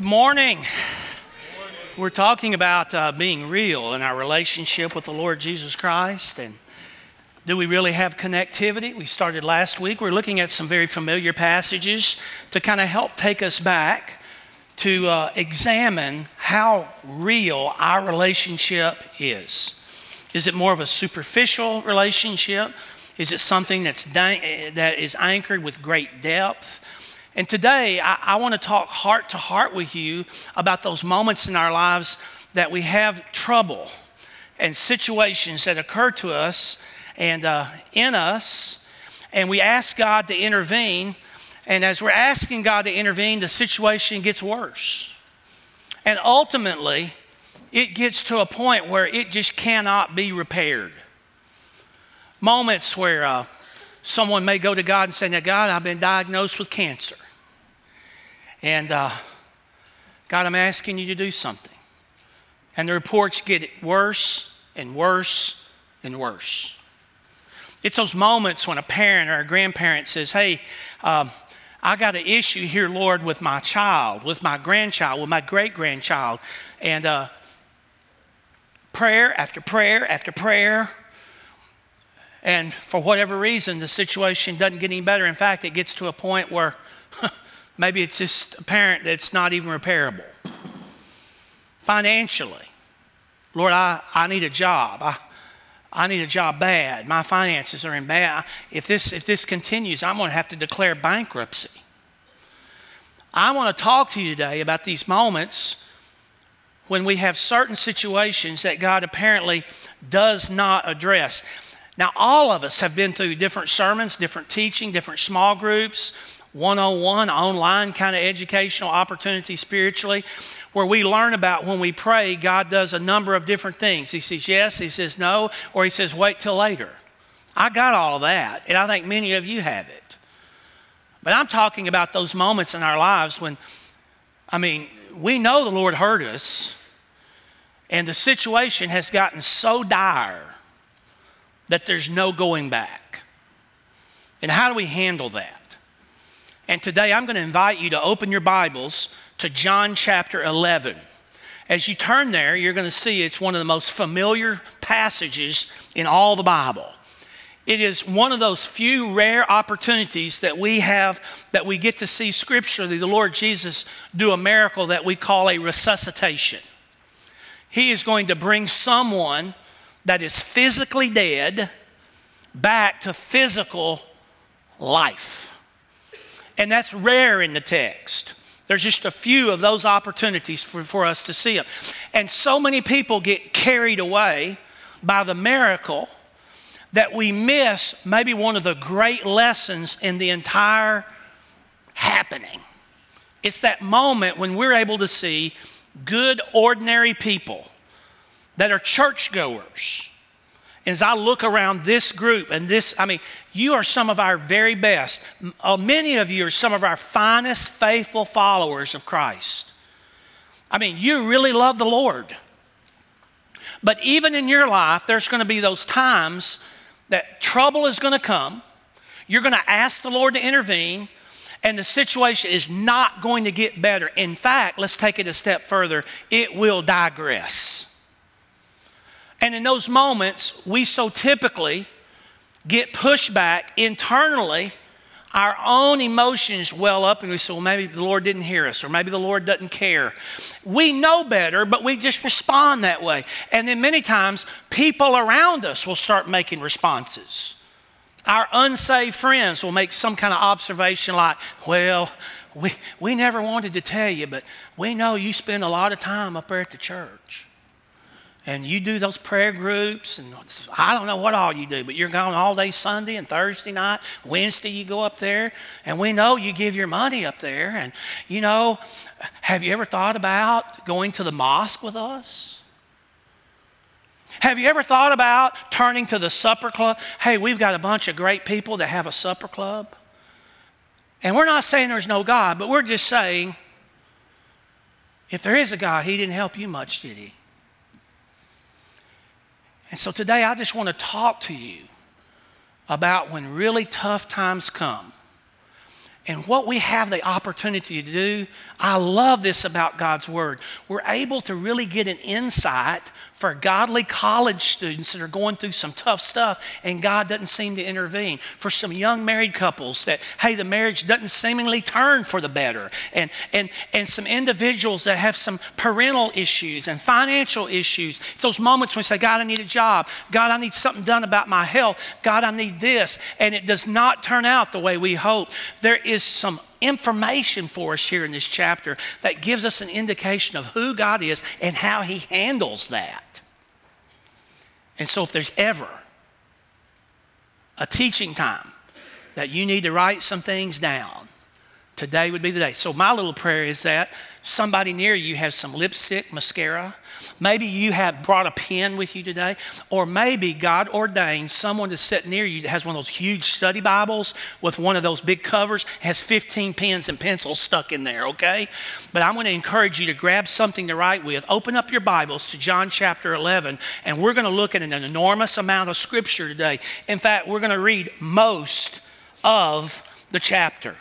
Good morning. We're talking about uh, being real in our relationship with the Lord Jesus Christ. And do we really have connectivity? We started last week. We're looking at some very familiar passages to kind of help take us back to uh, examine how real our relationship is. Is it more of a superficial relationship? Is it something that's da- that is anchored with great depth? And today, I, I want to talk heart to heart with you about those moments in our lives that we have trouble and situations that occur to us and uh, in us, and we ask God to intervene. And as we're asking God to intervene, the situation gets worse. And ultimately, it gets to a point where it just cannot be repaired. Moments where uh, someone may go to God and say, Now, God, I've been diagnosed with cancer. And uh, God, I'm asking you to do something. And the reports get worse and worse and worse. It's those moments when a parent or a grandparent says, Hey, um, I got an issue here, Lord, with my child, with my grandchild, with my great grandchild. And uh, prayer after prayer after prayer. And for whatever reason, the situation doesn't get any better. In fact, it gets to a point where maybe it's just apparent that it's not even repairable. Financially, Lord, I, I need a job. I, I need a job bad. My finances are in bad. If this, if this continues, I'm going to have to declare bankruptcy. I want to talk to you today about these moments when we have certain situations that God apparently does not address. Now, all of us have been through different sermons, different teaching, different small groups, 101, online kind of educational opportunity spiritually, where we learn about when we pray, God does a number of different things. He says yes, He says no, or He says wait till later. I got all of that, and I think many of you have it. But I'm talking about those moments in our lives when, I mean, we know the Lord heard us, and the situation has gotten so dire that there's no going back. And how do we handle that? And today I'm going to invite you to open your Bibles to John chapter 11. As you turn there, you're going to see it's one of the most familiar passages in all the Bible. It is one of those few rare opportunities that we have that we get to see scripturally the Lord Jesus do a miracle that we call a resuscitation. He is going to bring someone that is physically dead back to physical life. And that's rare in the text. There's just a few of those opportunities for, for us to see them. And so many people get carried away by the miracle that we miss maybe one of the great lessons in the entire happening. It's that moment when we're able to see good, ordinary people that are churchgoers. As I look around this group and this, I mean, you are some of our very best. Uh, many of you are some of our finest, faithful followers of Christ. I mean, you really love the Lord. But even in your life, there's going to be those times that trouble is going to come. You're going to ask the Lord to intervene, and the situation is not going to get better. In fact, let's take it a step further it will digress. And in those moments, we so typically get pushback internally. Our own emotions well up, and we say, Well, maybe the Lord didn't hear us, or maybe the Lord doesn't care. We know better, but we just respond that way. And then many times, people around us will start making responses. Our unsaved friends will make some kind of observation like, Well, we, we never wanted to tell you, but we know you spend a lot of time up there at the church and you do those prayer groups, and I don't know what all you do, but you're gone all day Sunday and Thursday night. Wednesday, you go up there, and we know you give your money up there. And, you know, have you ever thought about going to the mosque with us? Have you ever thought about turning to the supper club? Hey, we've got a bunch of great people that have a supper club. And we're not saying there's no God, but we're just saying if there is a God, He didn't help you much, did He? And so today I just want to talk to you about when really tough times come, And what we have the opportunity to do, I love this about God's Word. We're able to really get an insight for godly college students that are going through some tough stuff and God doesn't seem to intervene. For some young married couples that, hey, the marriage doesn't seemingly turn for the better. And, and, and some individuals that have some parental issues and financial issues. It's those moments when we say, God, I need a job. God, I need something done about my health. God, I need this. And it does not turn out the way we hope. There is some information for us here in this chapter that gives us an indication of who God is and how He handles that. And so, if there's ever a teaching time that you need to write some things down, today would be the day. So, my little prayer is that somebody near you has some lipstick, mascara. Maybe you have brought a pen with you today, or maybe God ordained someone to sit near you that has one of those huge study Bibles with one of those big covers, has 15 pens and pencils stuck in there, okay? But I'm going to encourage you to grab something to write with. Open up your Bibles to John chapter 11, and we're going to look at an enormous amount of scripture today. In fact, we're going to read most of the chapter.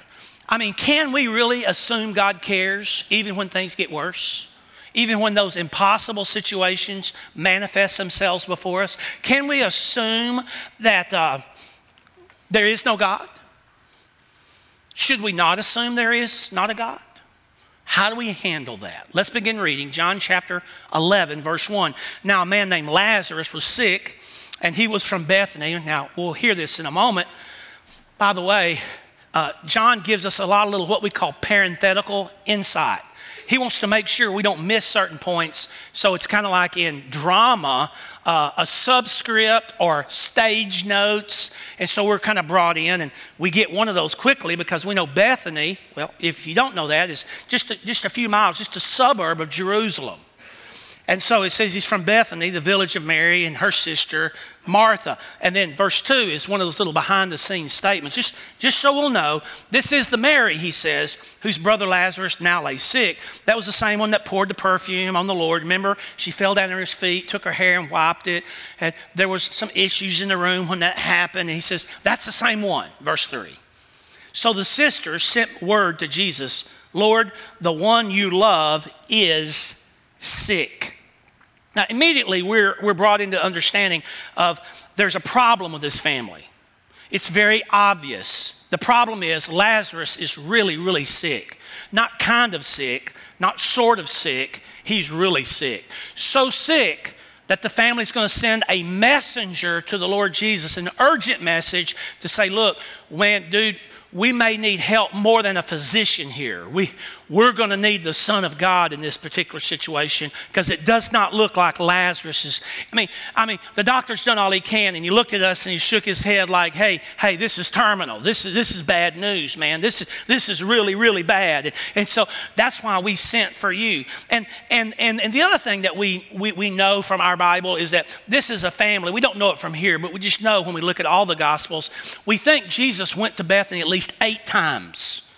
I mean, can we really assume God cares even when things get worse? Even when those impossible situations manifest themselves before us? Can we assume that uh, there is no God? Should we not assume there is not a God? How do we handle that? Let's begin reading John chapter 11, verse 1. Now, a man named Lazarus was sick, and he was from Bethany. Now, we'll hear this in a moment. By the way, uh, John gives us a lot of little what we call parenthetical insight. He wants to make sure we don't miss certain points. So it's kind of like in drama, uh, a subscript or stage notes. And so we're kind of brought in and we get one of those quickly because we know Bethany, well, if you don't know that, is just a, just a few miles, just a suburb of Jerusalem. And so it says he's from Bethany, the village of Mary and her sister Martha. And then verse 2 is one of those little behind the scenes statements. Just, just so we'll know, this is the Mary, he says, whose brother Lazarus now lay sick. That was the same one that poured the perfume on the Lord. Remember, she fell down at his feet, took her hair and wiped it. And there was some issues in the room when that happened. And he says, that's the same one, verse 3. So the sisters sent word to Jesus, Lord, the one you love is sick. Now, immediately we're, we're brought into understanding of there's a problem with this family. It's very obvious. The problem is Lazarus is really, really sick. Not kind of sick, not sort of sick, he's really sick. So sick that the family's going to send a messenger to the Lord Jesus, an urgent message to say, Look, when, dude, we may need help more than a physician here. We, we're going to need the Son of God in this particular situation because it does not look like Lazarus is. I mean, I mean, the doctor's done all he can, and he looked at us and he shook his head like, "Hey, hey, this is terminal. This is this is bad news, man. This is this is really really bad." And, and so that's why we sent for you. And and and and the other thing that we, we we know from our Bible is that this is a family. We don't know it from here, but we just know when we look at all the Gospels, we think Jesus went to Bethany at least eight times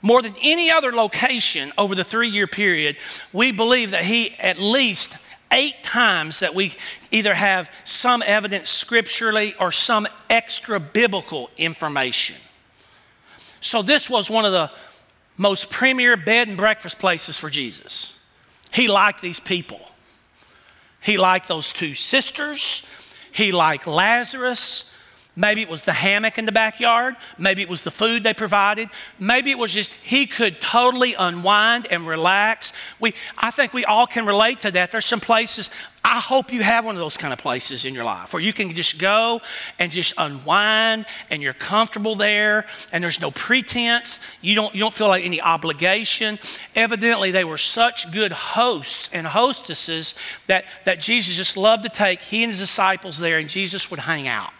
more than any other location over the three year period, we believe that he at least eight times that we either have some evidence scripturally or some extra biblical information. So, this was one of the most premier bed and breakfast places for Jesus. He liked these people. He liked those two sisters. He liked Lazarus. Maybe it was the hammock in the backyard. Maybe it was the food they provided. Maybe it was just he could totally unwind and relax. We, I think we all can relate to that. There's some places, I hope you have one of those kind of places in your life where you can just go and just unwind and you're comfortable there and there's no pretense. You don't, you don't feel like any obligation. Evidently, they were such good hosts and hostesses that, that Jesus just loved to take he and his disciples there and Jesus would hang out.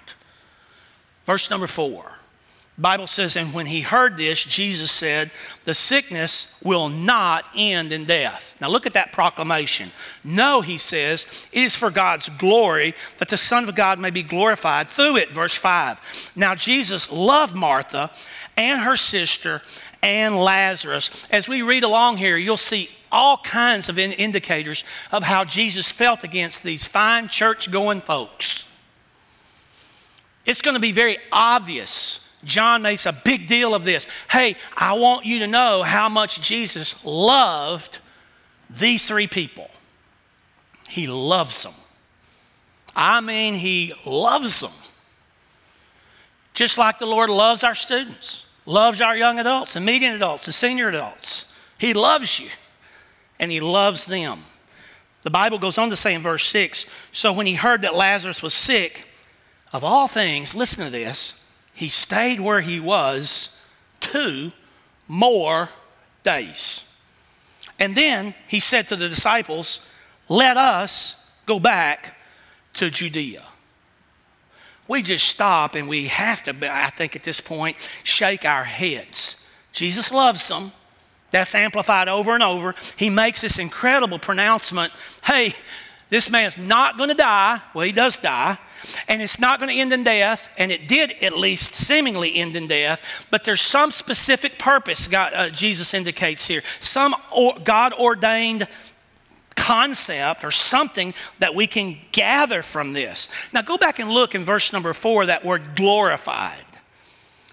Verse number four. Bible says, and when he heard this, Jesus said, The sickness will not end in death. Now look at that proclamation. No, he says, it is for God's glory that the Son of God may be glorified through it. Verse 5. Now Jesus loved Martha and her sister and Lazarus. As we read along here, you'll see all kinds of indicators of how Jesus felt against these fine church going folks it's going to be very obvious John makes a big deal of this. Hey, I want you to know how much Jesus loved these three people. He loves them. I mean, he loves them. Just like the Lord loves our students, loves our young adults and medium adults and senior adults. He loves you and he loves them. The Bible goes on to say in verse 6 So when he heard that Lazarus was sick, of all things, listen to this, he stayed where he was two more days. And then he said to the disciples, Let us go back to Judea. We just stop and we have to, I think at this point, shake our heads. Jesus loves them. That's amplified over and over. He makes this incredible pronouncement hey, this man's not going to die. Well, he does die. And it's not going to end in death. And it did at least seemingly end in death. But there's some specific purpose God, uh, Jesus indicates here. Some or, God ordained concept or something that we can gather from this. Now, go back and look in verse number four, that word glorified.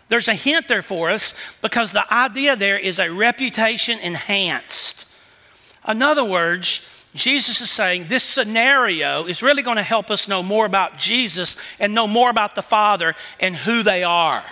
There's a hint there for us because the idea there is a reputation enhanced. In other words, Jesus is saying this scenario is really going to help us know more about Jesus and know more about the Father and who they are.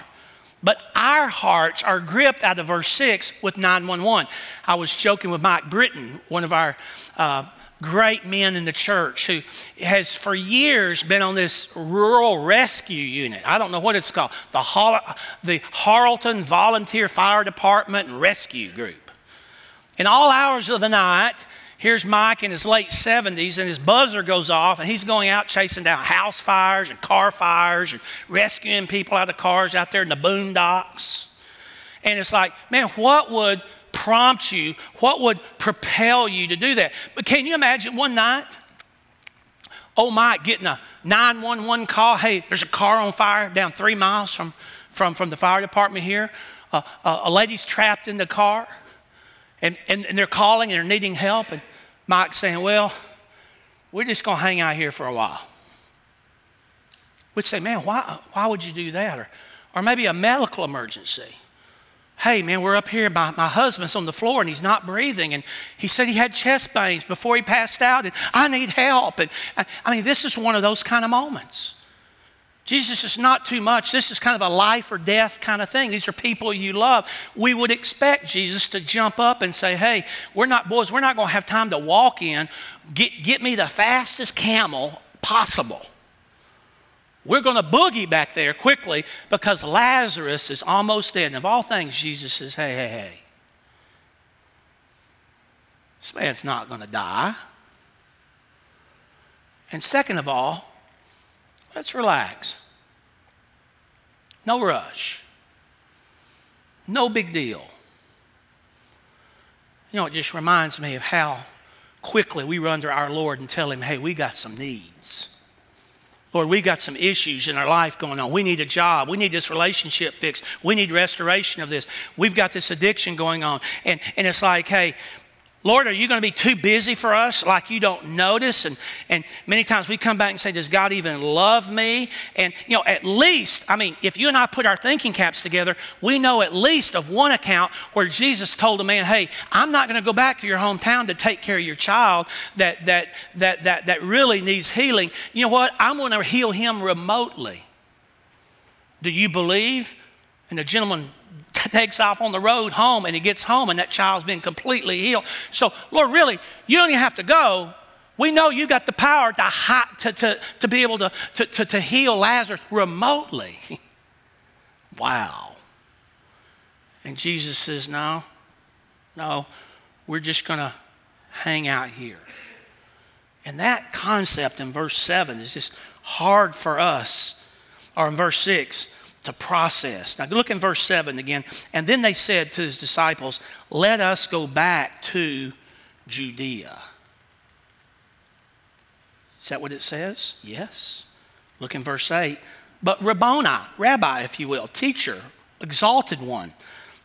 But our hearts are gripped out of verse 6 with 911. I was joking with Mike Britton, one of our uh, great men in the church who has for years been on this rural rescue unit. I don't know what it's called the, Hol- the Harleton Volunteer Fire Department and Rescue Group. In all hours of the night, here's Mike in his late 70s, and his buzzer goes off, and he's going out chasing down house fires and car fires and rescuing people out of cars out there in the boondocks. And it's like, man, what would prompt you, what would propel you to do that. But can you imagine one night? Oh, Mike getting a 911 call. Hey, there's a car on fire down three miles from, from, from the fire department here. Uh, uh, a lady's trapped in the car, and, and, and they're calling and they're needing help. And Mike's saying, Well, we're just going to hang out here for a while. We'd say, Man, why, why would you do that? Or, or maybe a medical emergency hey man we're up here my, my husband's on the floor and he's not breathing and he said he had chest pains before he passed out and i need help and i mean this is one of those kind of moments jesus is not too much this is kind of a life or death kind of thing these are people you love we would expect jesus to jump up and say hey we're not boys we're not going to have time to walk in get, get me the fastest camel possible we're going to boogie back there quickly because Lazarus is almost dead. And of all things, Jesus says, hey, hey, hey. This man's not going to die. And second of all, let's relax. No rush. No big deal. You know, it just reminds me of how quickly we run to our Lord and tell Him, hey, we got some needs. Lord, we got some issues in our life going on. We need a job. We need this relationship fixed. We need restoration of this. We've got this addiction going on. And, and it's like, hey, Lord, are you going to be too busy for us like you don't notice? And, and many times we come back and say, Does God even love me? And, you know, at least, I mean, if you and I put our thinking caps together, we know at least of one account where Jesus told a man, Hey, I'm not going to go back to your hometown to take care of your child that, that, that, that, that really needs healing. You know what? I'm going to heal him remotely. Do you believe? And the gentleman takes off on the road home and he gets home and that child's been completely healed. So, Lord, really, you don't even have to go. We know you got the power to, to, to, to be able to, to, to, to heal Lazarus remotely. wow. And Jesus says, No, no, we're just going to hang out here. And that concept in verse 7 is just hard for us, or in verse 6 to process. Now, look in verse 7 again. And then they said to his disciples, Let us go back to Judea. Is that what it says? Yes. Look in verse 8. But Rabboni, rabbi, if you will, teacher, exalted one.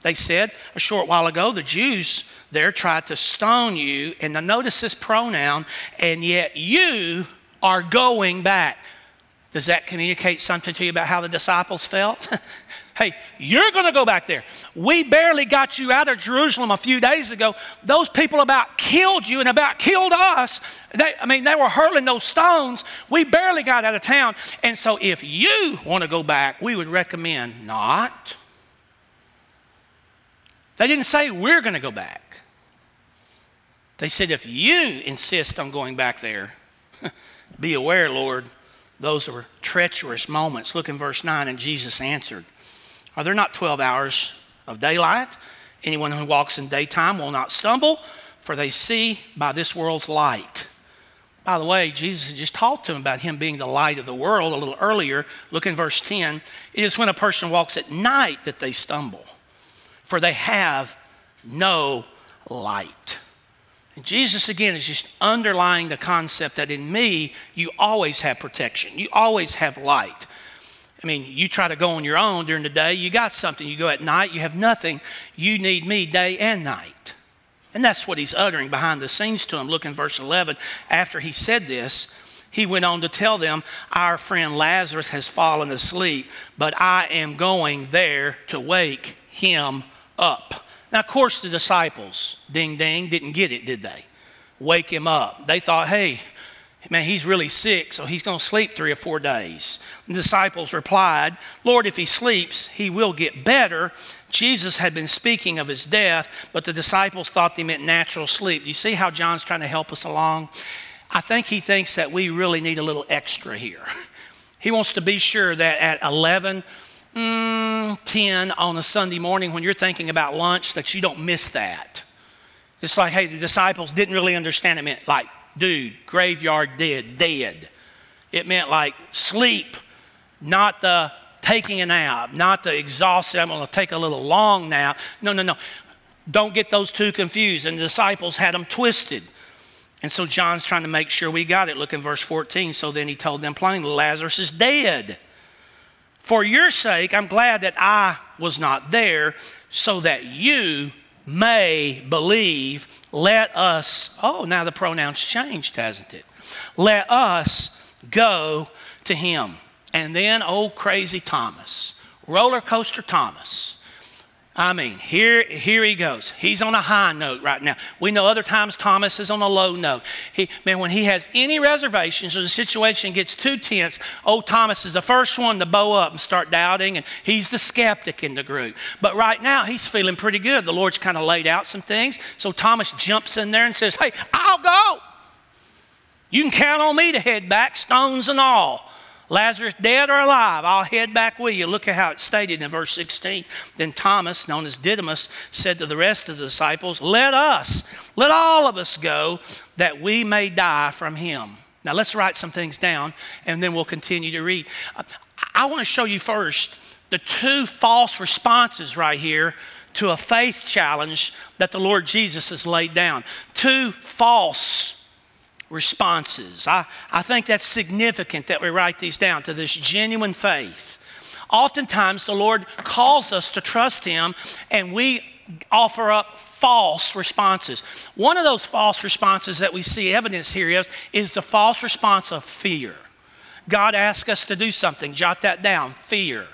They said a short while ago, the Jews there tried to stone you. And now notice this pronoun, and yet you are going back. Does that communicate something to you about how the disciples felt? Hey, you're going to go back there. We barely got you out of Jerusalem a few days ago. Those people about killed you and about killed us. They, I mean, they were hurling those stones. We barely got out of town. And so, if you want to go back, we would recommend not. They didn't say we're going to go back. They said, if you insist on going back there, be aware, Lord, those were treacherous moments. Look in verse 9, and Jesus answered. Are there not 12 hours of daylight? Anyone who walks in daytime will not stumble, for they see by this world's light. By the way, Jesus had just talked to him about him being the light of the world a little earlier. Look in verse 10. It is when a person walks at night that they stumble, for they have no light. Jesus, again, is just underlying the concept that in me, you always have protection, you always have light. I mean, you try to go on your own during the day, you got something. You go at night, you have nothing. You need me day and night. And that's what he's uttering behind the scenes to him. Look in verse 11. After he said this, he went on to tell them, Our friend Lazarus has fallen asleep, but I am going there to wake him up. Now, of course, the disciples, ding ding, didn't get it, did they? Wake him up. They thought, hey, man, he's really sick, so he's going to sleep three or four days. The disciples replied, Lord, if he sleeps, he will get better. Jesus had been speaking of his death, but the disciples thought they meant natural sleep. You see how John's trying to help us along? I think he thinks that we really need a little extra here. He wants to be sure that at 11, mm, 10 on a Sunday morning, when you're thinking about lunch, that you don't miss that. It's like, hey, the disciples didn't really understand it meant like dude, graveyard dead, dead. It meant like sleep, not the taking a nap, not the exhausted, I'm going to take a little long nap. No, no, no. Don't get those two confused. And the disciples had them twisted. And so John's trying to make sure we got it. Look in verse 14. So then he told them plainly, Lazarus is dead. For your sake, I'm glad that I was not there, so that you may believe, let us, oh, now the pronoun's changed, hasn't it? Let us go to him. And then old crazy Thomas, roller coaster Thomas, I mean, here, here he goes. He's on a high note right now. We know other times Thomas is on a low note. He, man, when he has any reservations or the situation gets too tense, old Thomas is the first one to bow up and start doubting, and he's the skeptic in the group. But right now, he's feeling pretty good. The Lord's kind of laid out some things. So Thomas jumps in there and says, Hey, I'll go. You can count on me to head back, stones and all. Lazarus dead or alive, I'll head back with you. Look at how it's stated in verse 16. Then Thomas, known as Didymus, said to the rest of the disciples, Let us, let all of us go, that we may die from him. Now let's write some things down and then we'll continue to read. I want to show you first the two false responses right here to a faith challenge that the Lord Jesus has laid down. Two false responses. I, I think that's significant that we write these down to this genuine faith. Oftentimes, the Lord calls us to trust Him, and we offer up false responses. One of those false responses that we see evidence here is, is the false response of fear. God asks us to do something, jot that down fear.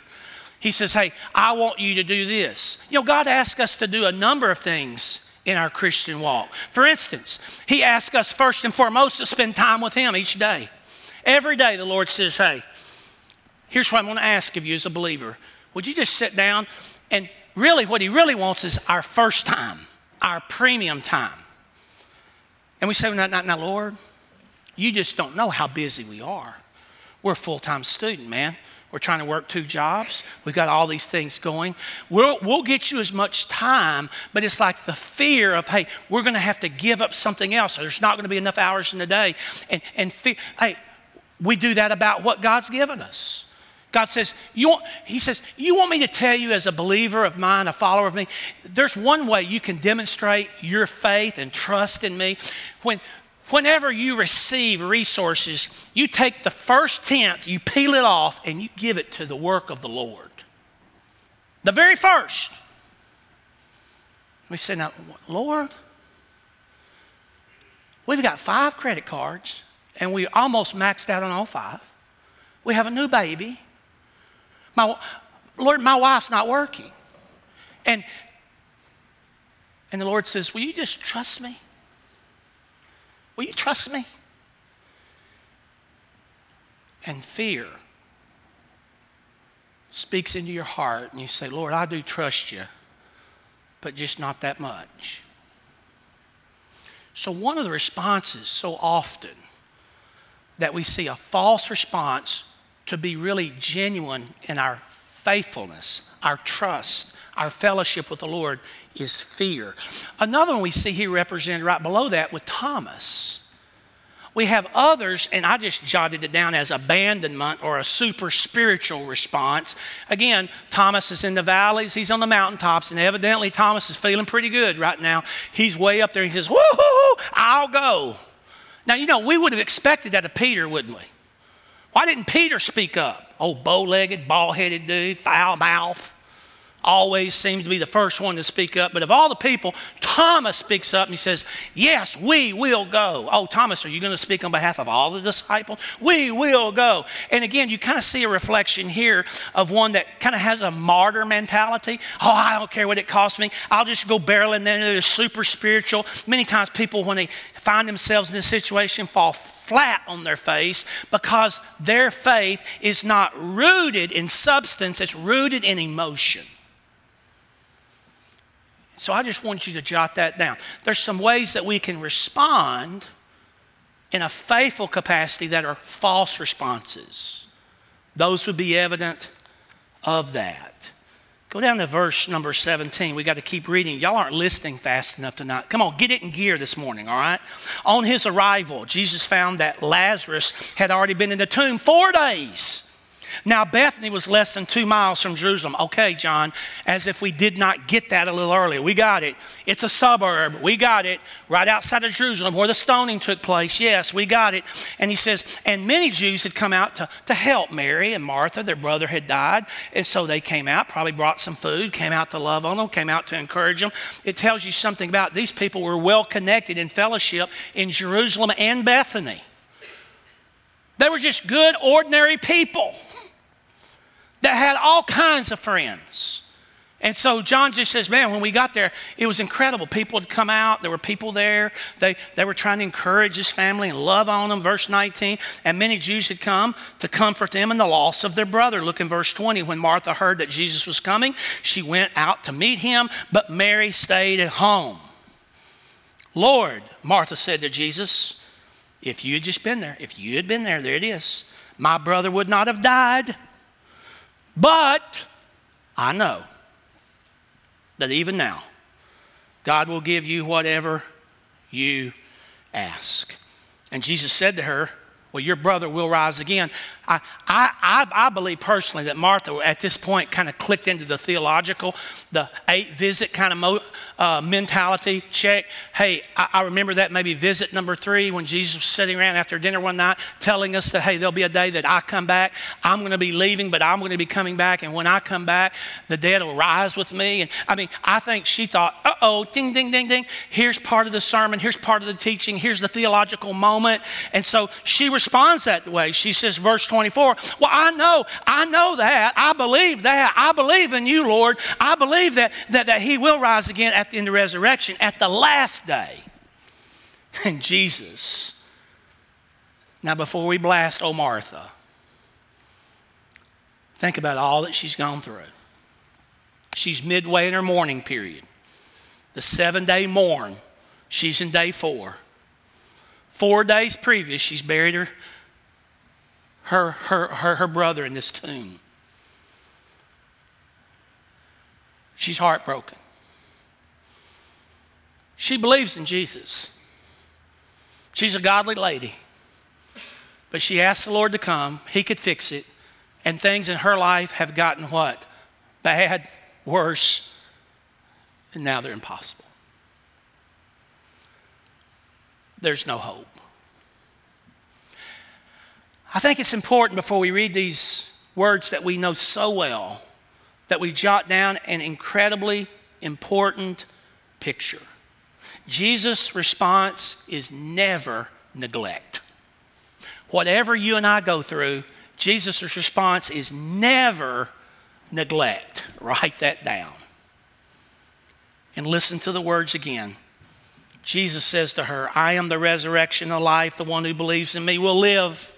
He says, Hey, I want you to do this. You know, God asks us to do a number of things in our Christian walk. For instance, He asks us first and foremost to spend time with Him each day. Every day, the Lord says, Hey, here's what I'm going to ask of you as a believer. Would you just sit down? And really, what He really wants is our first time, our premium time. And we say, "No, no, no, Lord, you just don't know how busy we are. We're a full time student, man. We're trying to work two jobs. We've got all these things going. We'll, we'll get you as much time, but it's like the fear of, hey, we're going to have to give up something else. There's not going to be enough hours in the day. And, and fear, hey, we do that about what God's given us. God says, you want, He says, You want me to tell you as a believer of mine, a follower of me, there's one way you can demonstrate your faith and trust in me. When, whenever you receive resources, you take the first tenth, you peel it off, and you give it to the work of the Lord. The very first. We say, Now, Lord, we've got five credit cards, and we almost maxed out on all five. We have a new baby. My, Lord, my wife's not working. And, and the Lord says, Will you just trust me? Will you trust me? And fear speaks into your heart, and you say, Lord, I do trust you, but just not that much. So, one of the responses so often that we see a false response to be really genuine in our faithfulness, our trust, our fellowship with the Lord is fear. Another one we see here represented right below that with Thomas. We have others, and I just jotted it down as abandonment or a super spiritual response. Again, Thomas is in the valleys, he's on the mountaintops, and evidently Thomas is feeling pretty good right now. He's way up there, he says, Woohoo, I'll go. Now, you know, we would have expected that of Peter, wouldn't we? Why didn't Peter speak up? Old bow legged, bald headed dude, foul mouth always seems to be the first one to speak up. But of all the people, Thomas speaks up and he says, Yes, we will go. Oh, Thomas, are you going to speak on behalf of all the disciples? We will go. And again, you kind of see a reflection here of one that kind of has a martyr mentality. Oh, I don't care what it costs me. I'll just go barreling into this super spiritual. Many times people, when they find themselves in this situation, fall flat on their face because their faith is not rooted in substance, it's rooted in emotion. So I just want you to jot that down. There's some ways that we can respond in a faithful capacity that are false responses. Those would be evident of that. Go down to verse number 17. We got to keep reading. Y'all aren't listening fast enough tonight. Come on, get it in gear this morning, all right? On his arrival, Jesus found that Lazarus had already been in the tomb four days. Now, Bethany was less than two miles from Jerusalem. Okay, John, as if we did not get that a little earlier. We got it. It's a suburb. We got it. Right outside of Jerusalem where the stoning took place. Yes, we got it. And he says, and many Jews had come out to, to help Mary and Martha. Their brother had died. And so they came out, probably brought some food, came out to love on them, came out to encourage them. It tells you something about these people were well connected in fellowship in Jerusalem and Bethany. They were just good, ordinary people that had all kinds of friends. And so John just says, man, when we got there, it was incredible. People had come out, there were people there. They, they were trying to encourage his family and love on them. Verse 19, and many Jews had come to comfort them in the loss of their brother. Look in verse 20. When Martha heard that Jesus was coming, she went out to meet him, but Mary stayed at home. Lord, Martha said to Jesus, if you had just been there, if you had been there, there it is, my brother would not have died. But I know that even now, God will give you whatever you ask. And Jesus said to her, Well, your brother will rise again. I, I, I, believe personally that Martha at this point kind of clicked into the theological, the eight visit kind of mo, uh, mentality check. Hey, I, I, remember that maybe visit number three when Jesus was sitting around after dinner one night telling us that, hey, there'll be a day that I come back. I'm going to be leaving, but I'm going to be coming back. And when I come back, the dead will rise with me. And I mean, I think she thought, uh oh, ding, ding, ding, ding. Here's part of the sermon. Here's part of the teaching. Here's the theological moment. And so she responds that way. She says, verse 24. Well, I know, I know that. I believe that. I believe in you, Lord. I believe that, that, that He will rise again at the, in the resurrection at the last day. And Jesus. Now, before we blast oh Martha, think about all that she's gone through. She's midway in her mourning period. The seven day mourn, she's in day four. Four days previous, she's buried her her, her, her, her brother in this tomb. She's heartbroken. She believes in Jesus. She's a godly lady. But she asked the Lord to come. He could fix it. And things in her life have gotten what? Bad, worse, and now they're impossible. There's no hope. I think it's important before we read these words that we know so well that we jot down an incredibly important picture. Jesus' response is never neglect. Whatever you and I go through, Jesus' response is never neglect. Write that down. And listen to the words again. Jesus says to her, I am the resurrection and life. The one who believes in me will live,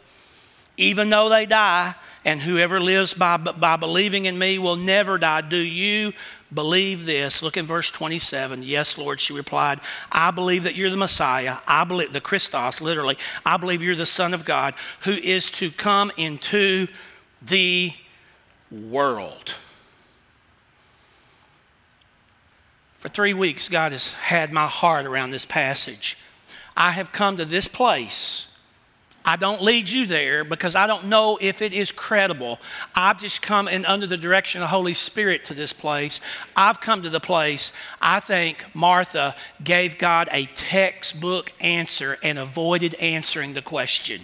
even though they die. And whoever lives by, by believing in me will never die. Do you believe this? Look in verse 27. Yes, Lord, she replied, I believe that you're the Messiah. I believe, the Christos, literally. I believe you're the Son of God who is to come into the world. For three weeks, God has had my heart around this passage. I have come to this place. I don't lead you there because I don't know if it is credible. I've just come in under the direction of the Holy Spirit to this place. I've come to the place I think Martha gave God a textbook answer and avoided answering the question.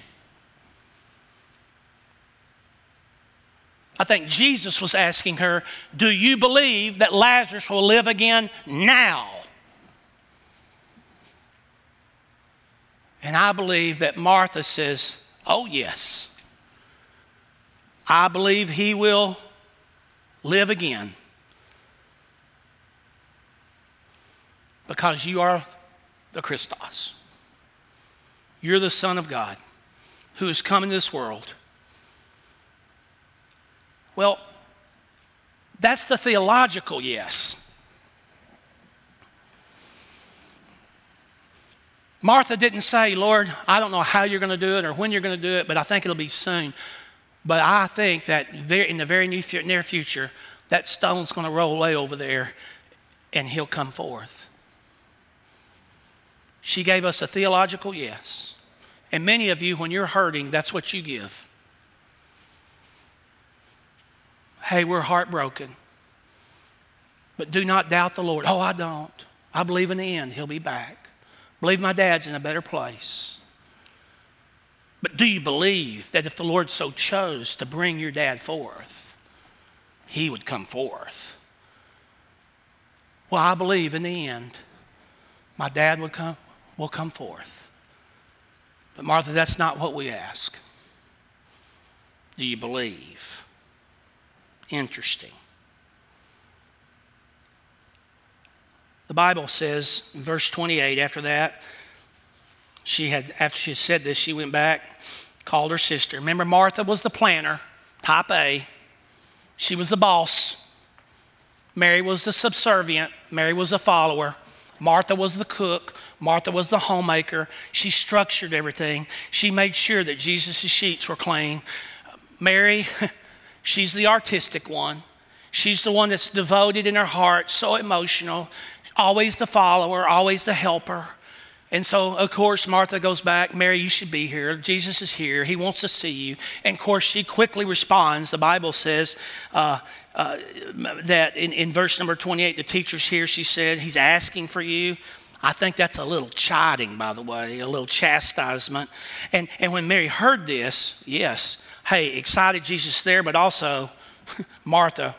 I think Jesus was asking her, Do you believe that Lazarus will live again now? And I believe that Martha says, Oh, yes. I believe he will live again. Because you are the Christos. You're the Son of God who has come in this world well, that's the theological yes. Martha didn't say, Lord, I don't know how you're going to do it or when you're going to do it, but I think it'll be soon. But I think that in the very near future, that stone's going to roll away over there and he'll come forth. She gave us a theological yes. And many of you, when you're hurting, that's what you give. Hey, we're heartbroken. But do not doubt the Lord. Oh, I don't. I believe in the end, He'll be back. Believe my dad's in a better place. But do you believe that if the Lord so chose to bring your dad forth, he would come forth? Well, I believe in the end, my dad would come, will come forth. But Martha, that's not what we ask. Do you believe? Interesting. The Bible says in verse 28, after that, she had, after she said this, she went back, called her sister. Remember, Martha was the planner, type A. She was the boss. Mary was the subservient. Mary was a follower. Martha was the cook. Martha was the homemaker. She structured everything. She made sure that Jesus' sheets were clean. Mary, She's the artistic one. She's the one that's devoted in her heart, so emotional, always the follower, always the helper. And so, of course, Martha goes back, Mary, you should be here. Jesus is here. He wants to see you. And of course, she quickly responds. The Bible says uh, uh, that in, in verse number 28, the teacher's here. She said, He's asking for you. I think that's a little chiding, by the way, a little chastisement. And, and when Mary heard this, yes, hey, excited Jesus there, but also Martha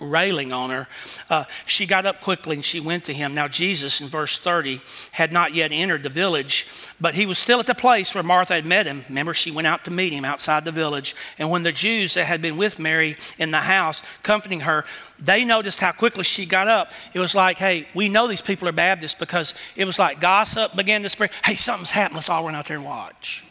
railing on her. Uh, she got up quickly and she went to him. Now, Jesus, in verse 30, had not yet entered the village, but he was still at the place where Martha had met him. Remember, she went out to meet him outside the village. And when the Jews that had been with Mary in the house, comforting her, they noticed how quickly she got up. It was like, hey, we know these people are Baptists because it was like gossip began to spread. Hey, something's happened. Let's all run out there and watch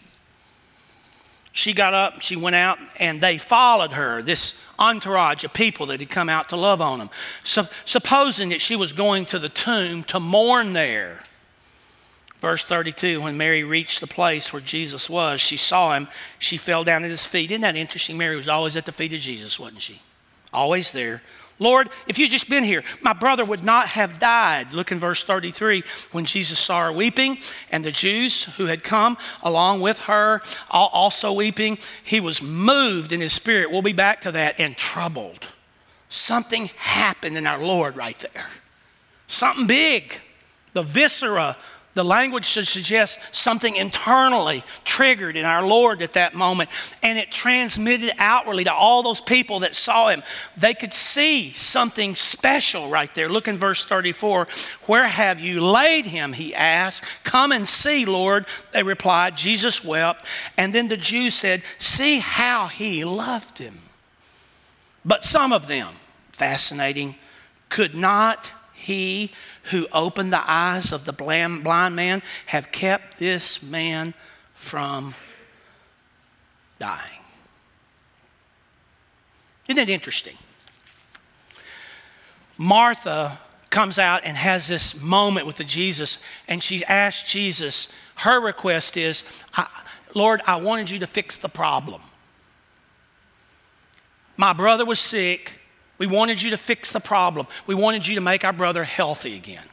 she got up, she went out, and they followed her, this entourage of people that had come out to love on them. So, supposing that she was going to the tomb to mourn there. Verse 32 When Mary reached the place where Jesus was, she saw him. She fell down at his feet. Isn't that interesting? Mary was always at the feet of Jesus, wasn't she? Always there, Lord, if you'd just been here, my brother would not have died. Look in verse 33 when Jesus saw her weeping, and the Jews who had come along with her also weeping, he was moved in his spirit. We'll be back to that and troubled. Something happened in our Lord right there. Something big. The viscera the language should suggest something internally triggered in our Lord at that moment, and it transmitted outwardly to all those people that saw him. They could see something special right there. Look in verse 34. Where have you laid him? He asked. Come and see, Lord. They replied. Jesus wept. And then the Jews said, See how he loved him. But some of them, fascinating, could not he who opened the eyes of the blind man have kept this man from dying? Isn't it interesting? Martha comes out and has this moment with the Jesus, and she asks Jesus, her request is, Lord, I wanted you to fix the problem. My brother was sick. We wanted you to fix the problem. We wanted you to make our brother healthy again.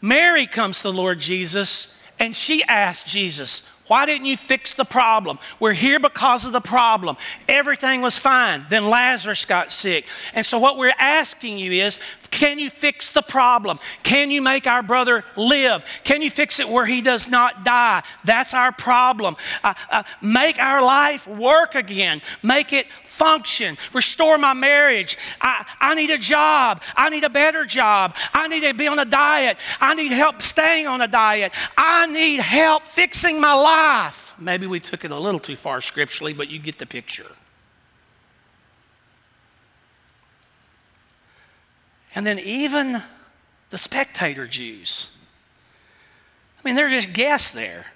Mary comes to the Lord Jesus and she asks Jesus, why didn't you fix the problem? We're here because of the problem. Everything was fine. Then Lazarus got sick. And so, what we're asking you is can you fix the problem? Can you make our brother live? Can you fix it where he does not die? That's our problem. Uh, uh, make our life work again. Make it function. Restore my marriage. I, I need a job. I need a better job. I need to be on a diet. I need help staying on a diet. I need help fixing my life. Maybe we took it a little too far scripturally, but you get the picture. And then even the spectator Jews. I mean, they're just guests there.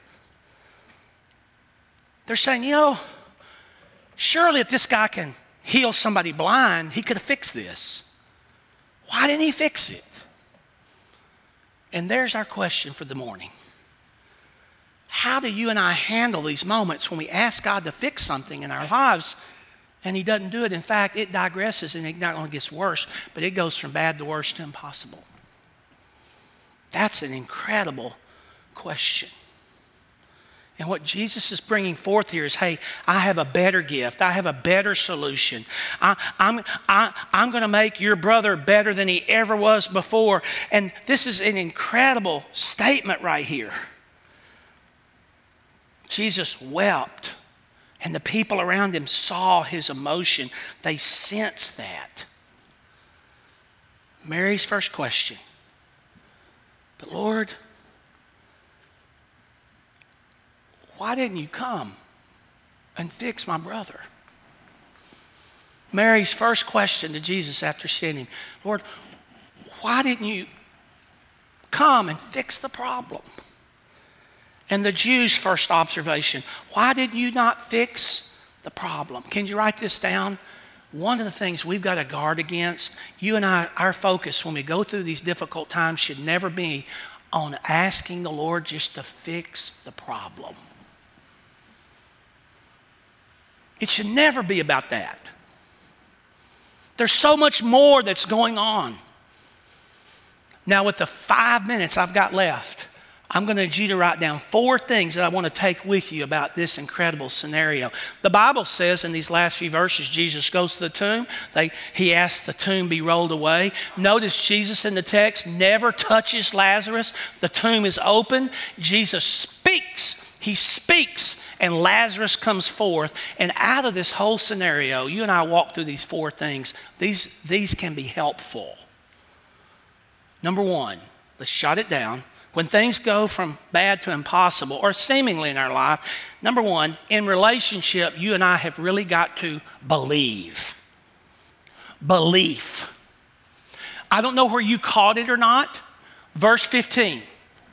They're saying, you know, surely if this guy can heal somebody blind, he could have fixed this. Why didn't he fix it? And there's our question for the morning. How do you and I handle these moments when we ask God to fix something in our lives and he doesn't do it. In fact, it digresses and it not only gets worse, but it goes from bad to worse to impossible. That's an incredible question. And what Jesus is bringing forth here is hey, I have a better gift. I have a better solution. I, I'm, I, I'm going to make your brother better than he ever was before. And this is an incredible statement right here. Jesus wept and the people around him saw his emotion, they sensed that. Mary's first question But Lord, why didn't you come and fix my brother? Mary's first question to Jesus after sinning Lord, why didn't you come and fix the problem? And the Jews' first observation why did you not fix the problem? Can you write this down? One of the things we've got to guard against, you and I, our focus when we go through these difficult times should never be on asking the Lord just to fix the problem. It should never be about that. There's so much more that's going on. Now, with the five minutes I've got left, I'm going to need you to write down four things that I want to take with you about this incredible scenario. The Bible says in these last few verses, Jesus goes to the tomb. They, he asks the tomb be rolled away. Notice Jesus in the text never touches Lazarus. The tomb is open. Jesus speaks. He speaks, and Lazarus comes forth. And out of this whole scenario, you and I walk through these four things. These, these can be helpful. Number one, let's shut it down. When things go from bad to impossible, or seemingly in our life, number one, in relationship, you and I have really got to believe. Belief. I don't know where you caught it or not. Verse 15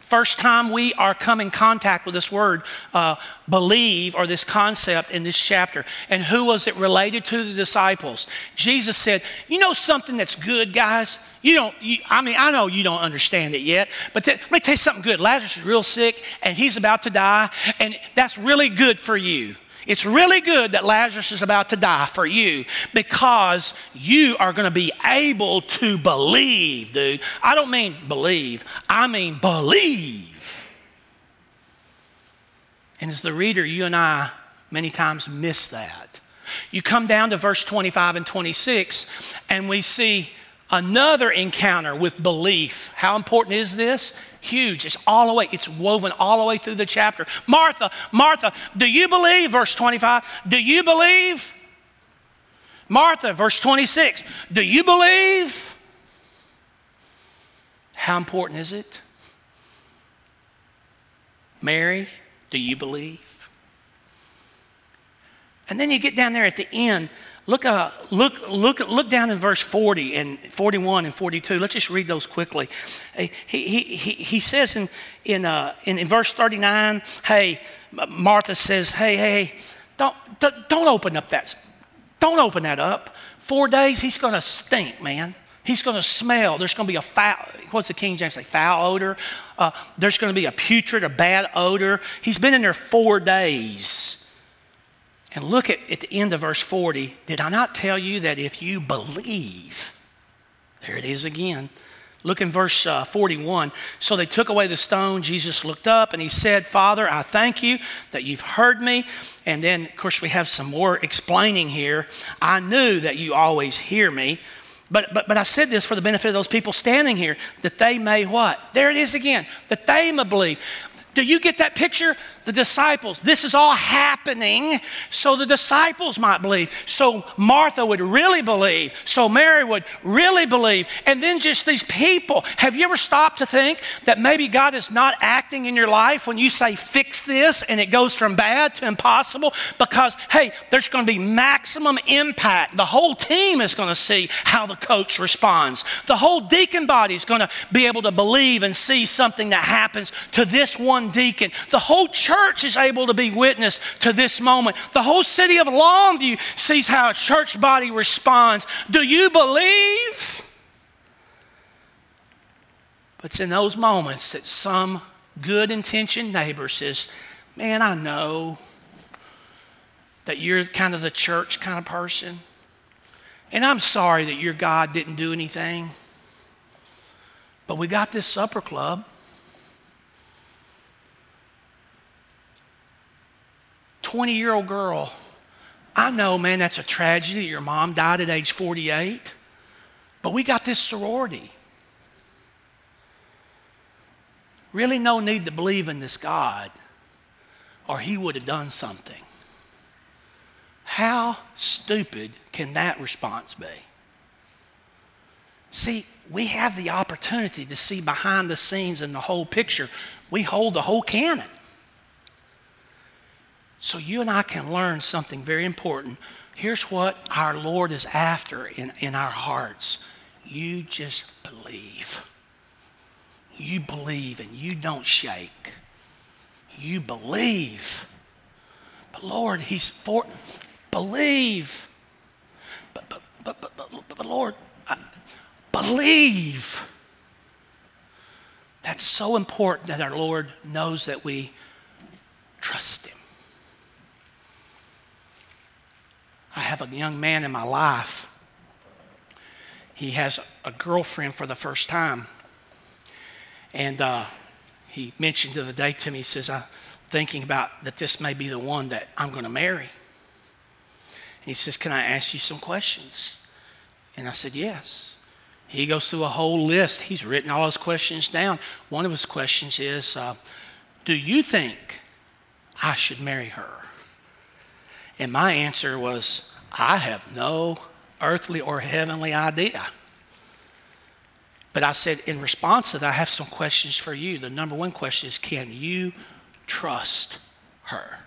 First time we are come in contact with this word, uh, believe, or this concept in this chapter. And who was it related to? The disciples. Jesus said, You know something that's good, guys? You don't, you, I mean, I know you don't understand it yet, but t- let me tell you something good. Lazarus is real sick and he's about to die, and that's really good for you. It's really good that Lazarus is about to die for you because you are going to be able to believe, dude. I don't mean believe, I mean believe. And as the reader, you and I many times miss that. You come down to verse 25 and 26, and we see another encounter with belief. How important is this? Huge. It's all the way, it's woven all the way through the chapter. Martha, Martha, do you believe? Verse 25. Do you believe? Martha, verse 26. Do you believe? How important is it? Mary, do you believe? And then you get down there at the end Look, uh, look, look, look down in verse 40 and 41 and 42. Let's just read those quickly. He, he, he, he says in, in, uh, in, in verse 39, hey, Martha says, hey, hey, don't, don't open up that, don't open that up. Four days, he's going to stink, man. He's going to smell. There's going to be a foul, what's the King James say? Foul odor. Uh, there's going to be a putrid, a bad odor. He's been in there four days. And look at, at the end of verse 40. Did I not tell you that if you believe, there it is again. Look in verse uh, 41. So they took away the stone. Jesus looked up and he said, Father, I thank you that you've heard me. And then, of course, we have some more explaining here. I knew that you always hear me. But, but, but I said this for the benefit of those people standing here, that they may what? There it is again, that they may believe. Do you get that picture? The disciples. This is all happening so the disciples might believe. So Martha would really believe. So Mary would really believe. And then just these people. Have you ever stopped to think that maybe God is not acting in your life when you say, fix this, and it goes from bad to impossible? Because, hey, there's going to be maximum impact. The whole team is going to see how the coach responds. The whole deacon body is going to be able to believe and see something that happens to this one deacon. The whole church is able to be witness to this moment. The whole city of Longview sees how a church body responds. Do you believe? But it's in those moments that some good intentioned neighbor says, Man, I know that you're kind of the church kind of person. And I'm sorry that your God didn't do anything. But we got this supper club. 20 year old girl. I know, man, that's a tragedy. Your mom died at age 48. But we got this sorority. Really, no need to believe in this God, or he would have done something. How stupid can that response be? See, we have the opportunity to see behind the scenes and the whole picture. We hold the whole canon. So you and I can learn something very important. Here's what our Lord is after in, in our hearts you just believe. You believe and you don't shake. You believe. But Lord, He's for believe. But but but but, but, but Lord, I, believe. That's so important that our Lord knows that we trust Him. I have a young man in my life. He has a girlfriend for the first time. And uh, he mentioned the other day to me, he says, I'm thinking about that this may be the one that I'm going to marry. And he says, Can I ask you some questions? And I said, Yes. He goes through a whole list. He's written all his questions down. One of his questions is, uh, Do you think I should marry her? And my answer was, I have no earthly or heavenly idea. But I said, in response to that, I have some questions for you. The number one question is can you trust her?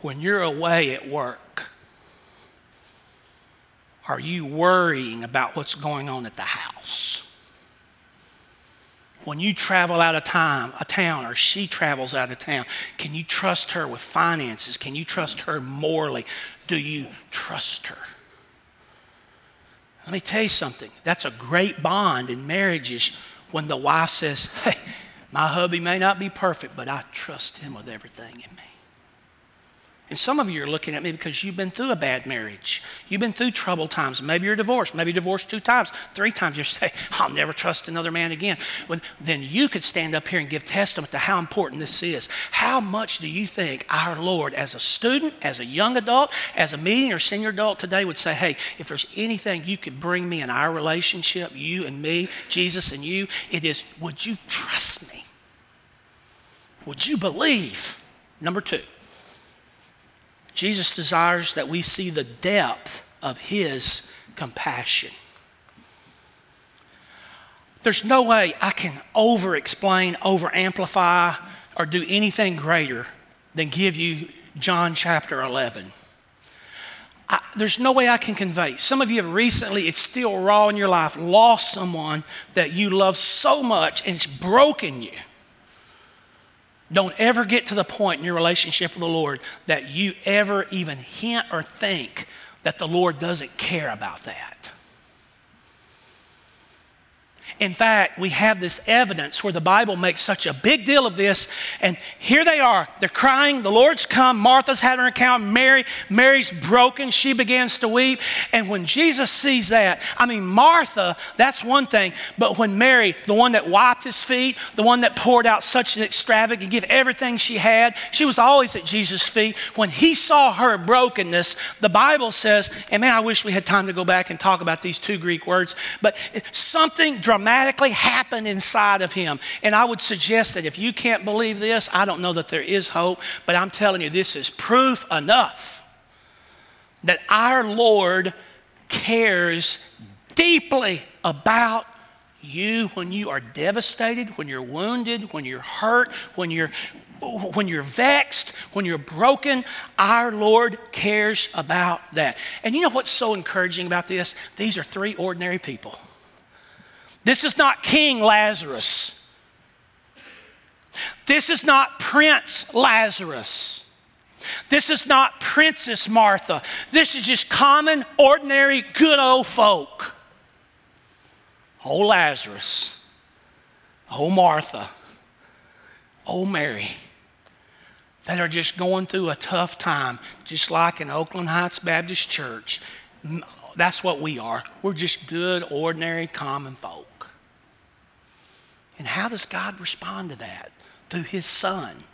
When you're away at work, are you worrying about what's going on at the house? When you travel out of time, a town, or she travels out of town, can you trust her with finances? Can you trust her morally? Do you trust her? Let me tell you something. That's a great bond in marriages when the wife says, Hey, my hubby may not be perfect, but I trust him with everything in me. And some of you are looking at me because you've been through a bad marriage. You've been through troubled times. Maybe you're divorced. Maybe divorced two times, three times. You say, I'll never trust another man again. Well, then you could stand up here and give testament to how important this is. How much do you think our Lord, as a student, as a young adult, as a medium or senior adult today, would say, hey, if there's anything you could bring me in our relationship, you and me, Jesus and you, it is, would you trust me? Would you believe? Number two, Jesus desires that we see the depth of his compassion. There's no way I can over explain, over amplify, or do anything greater than give you John chapter 11. I, there's no way I can convey. Some of you have recently, it's still raw in your life, lost someone that you love so much and it's broken you. Don't ever get to the point in your relationship with the Lord that you ever even hint or think that the Lord doesn't care about that. In fact, we have this evidence where the Bible makes such a big deal of this. And here they are. They're crying. The Lord's come. Martha's having her account. Mary, Mary's broken. She begins to weep. And when Jesus sees that, I mean, Martha, that's one thing. But when Mary, the one that wiped his feet, the one that poured out such an extravagant, give everything she had, she was always at Jesus' feet. When he saw her brokenness, the Bible says, and man, I wish we had time to go back and talk about these two Greek words, but something dramatic dramatically happen inside of him. And I would suggest that if you can't believe this, I don't know that there is hope, but I'm telling you, this is proof enough that our Lord cares deeply about you when you are devastated, when you're wounded, when you're hurt, when you're when you're vexed, when you're broken, our Lord cares about that. And you know what's so encouraging about this? These are three ordinary people. This is not King Lazarus. This is not Prince Lazarus. This is not Princess Martha. This is just common, ordinary, good old folk. Oh, Lazarus. Oh, Martha. Oh, Mary. That are just going through a tough time, just like in Oakland Heights Baptist Church. That's what we are. We're just good, ordinary, common folk. And how does God respond to that? Through His Son.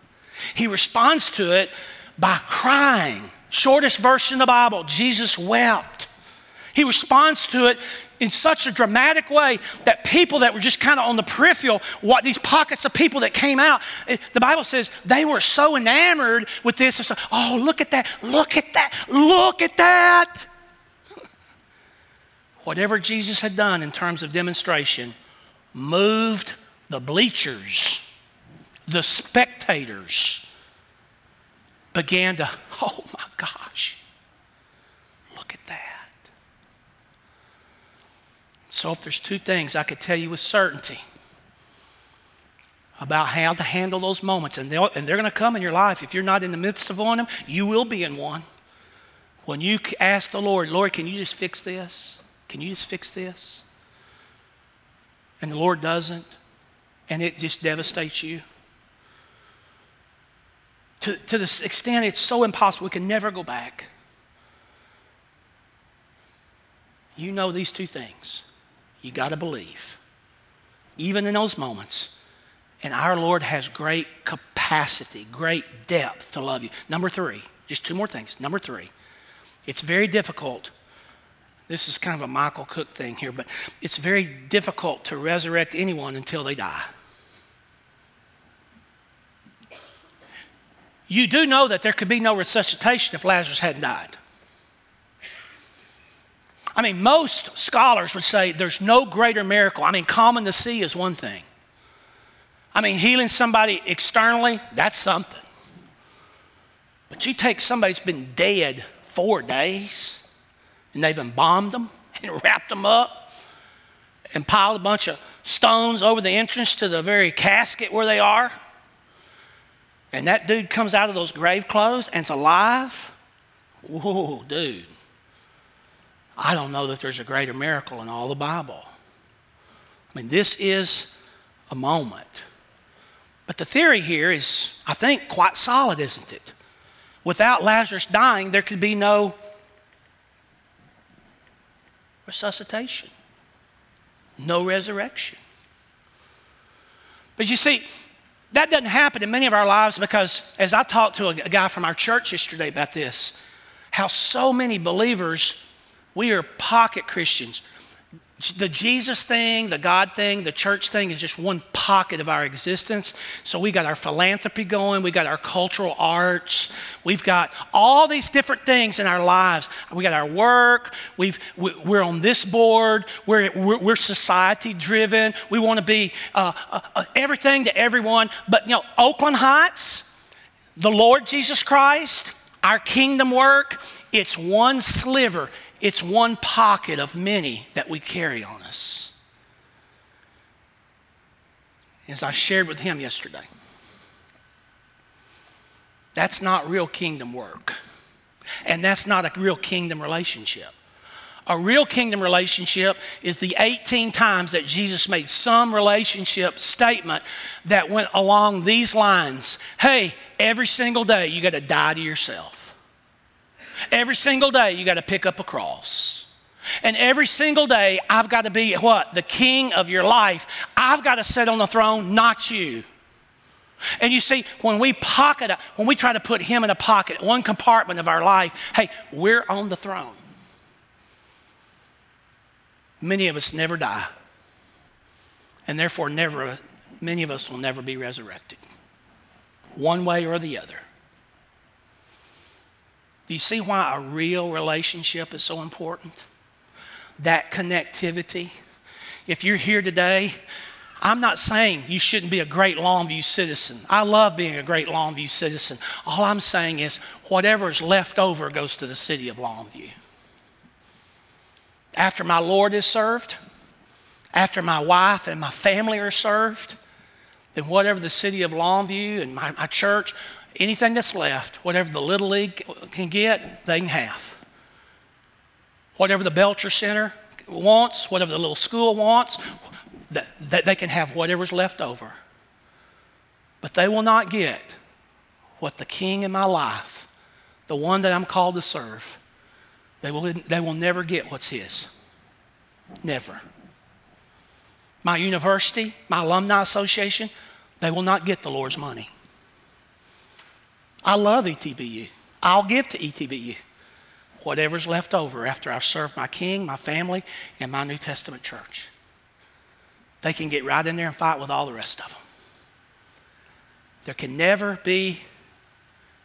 He responds to it by crying. Shortest verse in the Bible Jesus wept. He responds to it in such a dramatic way that people that were just kind of on the peripheral, what these pockets of people that came out, the Bible says they were so enamored with this. Oh, look at that, look at that, look at that. Whatever Jesus had done in terms of demonstration moved the bleachers, the spectators began to, oh my gosh, look at that. So, if there's two things I could tell you with certainty about how to handle those moments, and, and they're going to come in your life. If you're not in the midst of one of them, you will be in one. When you ask the Lord, Lord, can you just fix this? Can you just fix this? And the Lord doesn't, and it just devastates you. To, to the extent it's so impossible, we can never go back. You know these two things. You got to believe, even in those moments. And our Lord has great capacity, great depth to love you. Number three, just two more things. Number three, it's very difficult this is kind of a Michael Cook thing here, but it's very difficult to resurrect anyone until they die. You do know that there could be no resuscitation if Lazarus hadn't died. I mean, most scholars would say there's no greater miracle. I mean, calming the sea is one thing. I mean, healing somebody externally, that's something. But you take somebody that's been dead four days and they've embalmed them and wrapped them up and piled a bunch of stones over the entrance to the very casket where they are and that dude comes out of those grave clothes and it's alive, whoa, dude. I don't know that there's a greater miracle in all the Bible. I mean, this is a moment. But the theory here is, I think, quite solid, isn't it? Without Lazarus dying, there could be no resuscitation, no resurrection. But you see, that doesn't happen in many of our lives because, as I talked to a guy from our church yesterday about this, how so many believers, we are pocket Christians the Jesus thing, the God thing, the church thing is just one pocket of our existence. So we got our philanthropy going, we got our cultural arts, we've got all these different things in our lives. We got our work, we've, we're on this board, we're, we're, we're society driven, we want to be uh, uh, uh, everything to everyone. But you know, Oakland Heights, the Lord Jesus Christ, our kingdom work, It's one sliver, it's one pocket of many that we carry on us. As I shared with him yesterday, that's not real kingdom work. And that's not a real kingdom relationship. A real kingdom relationship is the 18 times that Jesus made some relationship statement that went along these lines Hey, every single day you got to die to yourself. Every single day you got to pick up a cross. And every single day I've got to be what? The king of your life. I've got to sit on the throne, not you. And you see, when we pocket, when we try to put him in a pocket, one compartment of our life, hey, we're on the throne. Many of us never die. And therefore, never, many of us will never be resurrected, one way or the other. Do you see why a real relationship is so important? That connectivity. If you're here today I'm not saying you shouldn't be a great Longview citizen. I love being a great Longview citizen. All I'm saying is whatever is left over goes to the city of Longview. After my Lord is served, after my wife and my family are served, then whatever the city of Longview and my, my church, anything that's left, whatever the Little League can get, they can have. Whatever the Belcher Center wants, whatever the little school wants, that, they can have whatever's left over. But they will not get what the king in my life, the one that I'm called to serve, they will, they will never get what's his. Never. My university, my alumni association, they will not get the Lord's money. I love ETBU. I'll give to ETBU whatever's left over after I've served my king, my family, and my New Testament church they can get right in there and fight with all the rest of them. There can never be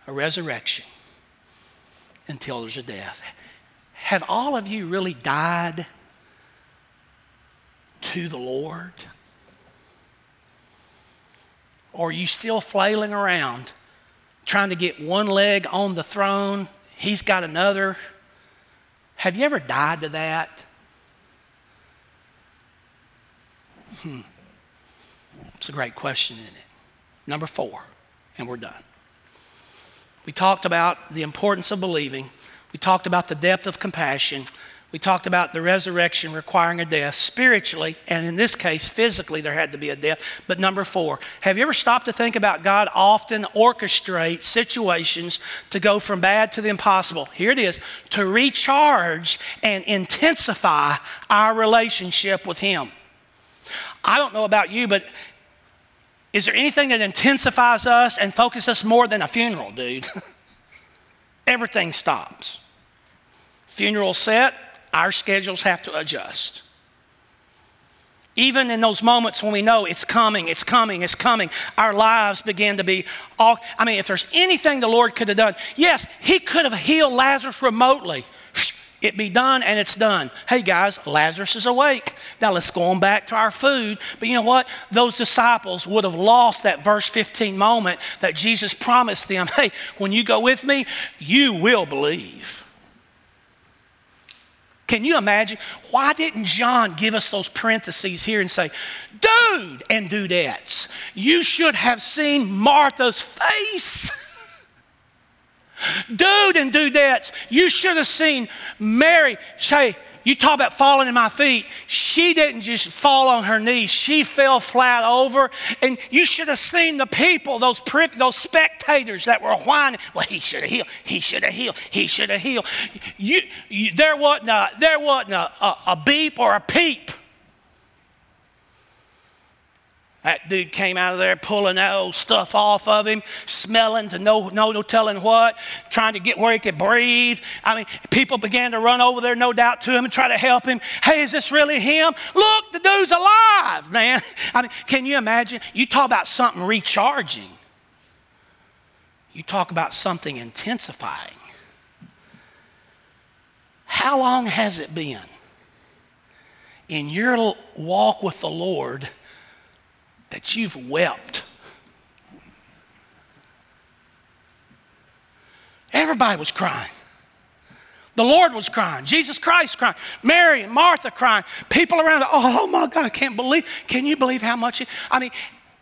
a resurrection until there's a death. Have all of you really died to the Lord? Or are you still flailing around trying to get one leg on the throne? He's got another. Have you ever died to that? Hmm. It's a great question, isn't it? Number four, and we're done. We talked about the importance of believing. We talked about the depth of compassion. We talked about the resurrection requiring a death spiritually, and in this case, physically, there had to be a death. But number four, have you ever stopped to think about God often orchestrates situations to go from bad to the impossible? Here it is to recharge and intensify our relationship with Him. I don't know about you, but is there anything that intensifies us and focuses us more than a funeral, dude? Everything stops. Funeral set, our schedules have to adjust. Even in those moments when we know it's coming, it's coming, it's coming, our lives begin to be all. I mean, if there's anything the Lord could have done, yes, He could have healed Lazarus remotely it be done and it's done. Hey guys, Lazarus is awake. Now let's go on back to our food. But you know what? Those disciples would have lost that verse 15 moment that Jesus promised them hey, when you go with me, you will believe. Can you imagine? Why didn't John give us those parentheses here and say, dude and dudettes, you should have seen Martha's face? Dude and dudettes, you should have seen Mary say, you talk about falling in my feet. She didn't just fall on her knees. She fell flat over. And you should have seen the people, those, those spectators that were whining. Well, he should have healed. He should have healed. He should have healed. You, you, there wasn't, a, there wasn't a, a, a beep or a peep That dude came out of there pulling that old stuff off of him, smelling to no, no, no telling what, trying to get where he could breathe. I mean, people began to run over there, no doubt, to him and try to help him. Hey, is this really him? Look, the dude's alive, man. I mean, can you imagine? You talk about something recharging, you talk about something intensifying. How long has it been in your walk with the Lord? That you've wept. Everybody was crying. The Lord was crying. Jesus Christ crying. Mary and Martha crying. People around, oh my God, I can't believe. Can you believe how much? It, I mean,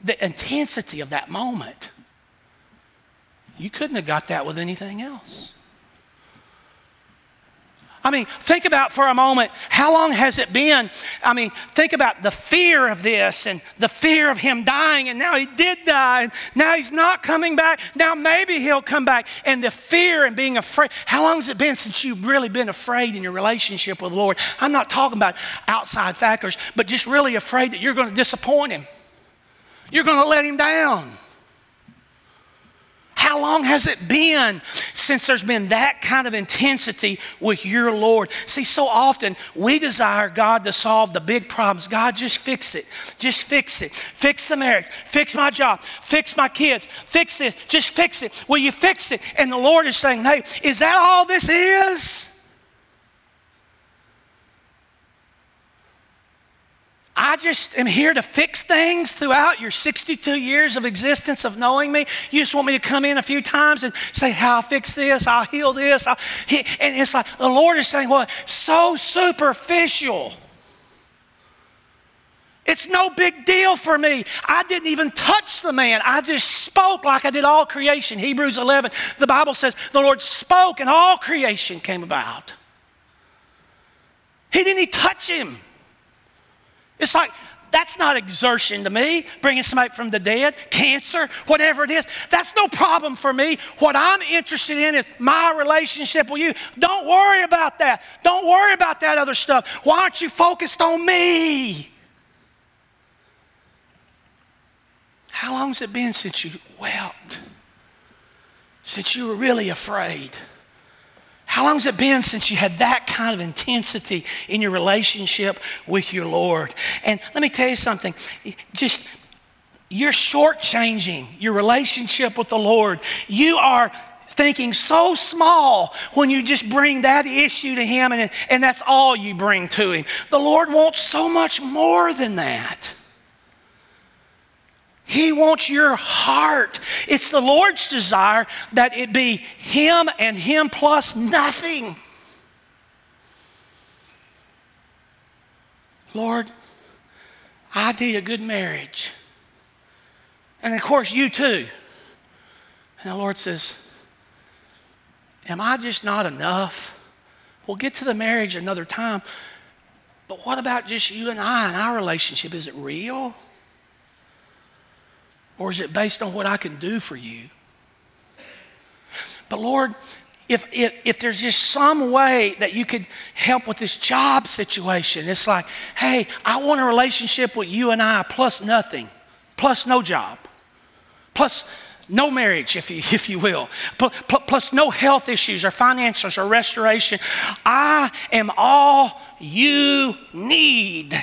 the intensity of that moment. You couldn't have got that with anything else. I mean, think about for a moment how long has it been? I mean, think about the fear of this and the fear of him dying, and now he did die, and now he's not coming back. Now maybe he'll come back, and the fear and being afraid. How long has it been since you've really been afraid in your relationship with the Lord? I'm not talking about outside factors, but just really afraid that you're going to disappoint him, you're going to let him down. How long has it been since there's been that kind of intensity with your Lord? See, so often we desire God to solve the big problems. God, just fix it. Just fix it. Fix the marriage. Fix my job. Fix my kids. Fix it. Just fix it. Will you fix it? And the Lord is saying, hey, is that all this is? I just am here to fix things throughout your 62 years of existence of knowing me. You just want me to come in a few times and say, How I'll fix this, I'll heal this. I'll and it's like the Lord is saying, Well, so superficial. It's no big deal for me. I didn't even touch the man. I just spoke like I did all creation. Hebrews 11, the Bible says the Lord spoke and all creation came about. He didn't even touch him. It's like, that's not exertion to me, bringing somebody from the dead, cancer, whatever it is. That's no problem for me. What I'm interested in is my relationship with you. Don't worry about that. Don't worry about that other stuff. Why aren't you focused on me? How long has it been since you wept? Since you were really afraid? How long has it been since you had that kind of intensity in your relationship with your Lord? And let me tell you something. Just you're shortchanging your relationship with the Lord. You are thinking so small when you just bring that issue to Him and, and that's all you bring to Him. The Lord wants so much more than that. He wants your heart. It's the Lord's desire that it be Him and Him plus nothing. Lord, I need a good marriage. And of course, you too. And the Lord says, Am I just not enough? We'll get to the marriage another time. But what about just you and I and our relationship? Is it real? Or is it based on what I can do for you? But Lord, if, if, if, there's just some way that you could help with this job situation, it's like, hey, I want a relationship with you and I plus nothing, plus no job, plus no marriage, if you, if you will, plus no health issues or finances or restoration. I am all you need.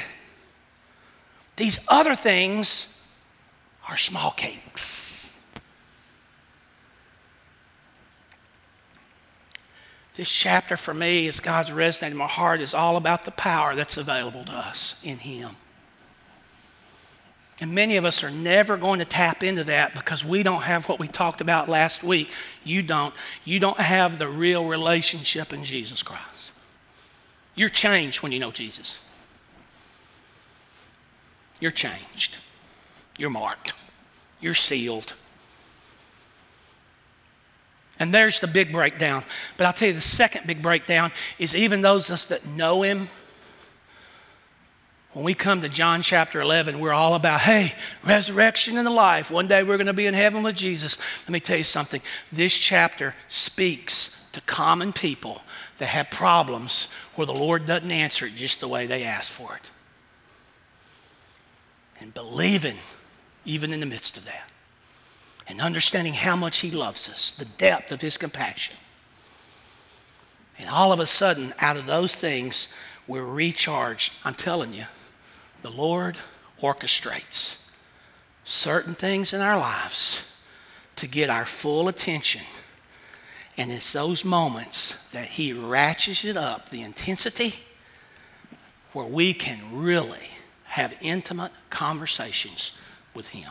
These other things are small cakes. This chapter for me, as God's resonated in my heart, is all about the power that's available to us in Him. And many of us are never going to tap into that because we don't have what we talked about last week. You don't. You don't have the real relationship in Jesus Christ. You're changed when you know Jesus. You're changed. You're marked. You're sealed. And there's the big breakdown. But I'll tell you the second big breakdown is even those of us that know Him. When we come to John chapter 11, we're all about, hey, resurrection and the life. One day we're going to be in heaven with Jesus. Let me tell you something. This chapter speaks to common people that have problems where the Lord doesn't answer it just the way they ask for it. And believing even in the midst of that. And understanding how much He loves us, the depth of His compassion. And all of a sudden, out of those things, we're recharged. I'm telling you, the Lord orchestrates certain things in our lives to get our full attention. And it's those moments that He ratchets it up, the intensity, where we can really have intimate conversations with Him.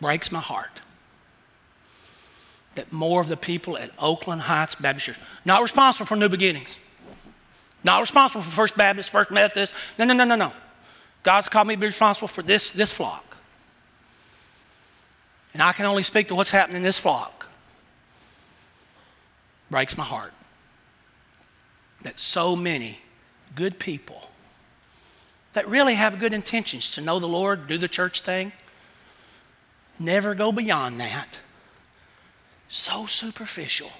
Breaks my heart that more of the people at Oakland Heights Baptist Church, not responsible for New Beginnings, not responsible for First Baptist, First Methodist, no, no, no, no, no. God's called me to be responsible for this, this flock. And I can only speak to what's happening in this flock. Breaks my heart that so many good people that really have good intentions to know the Lord, do the church thing, never go beyond that. So superficial.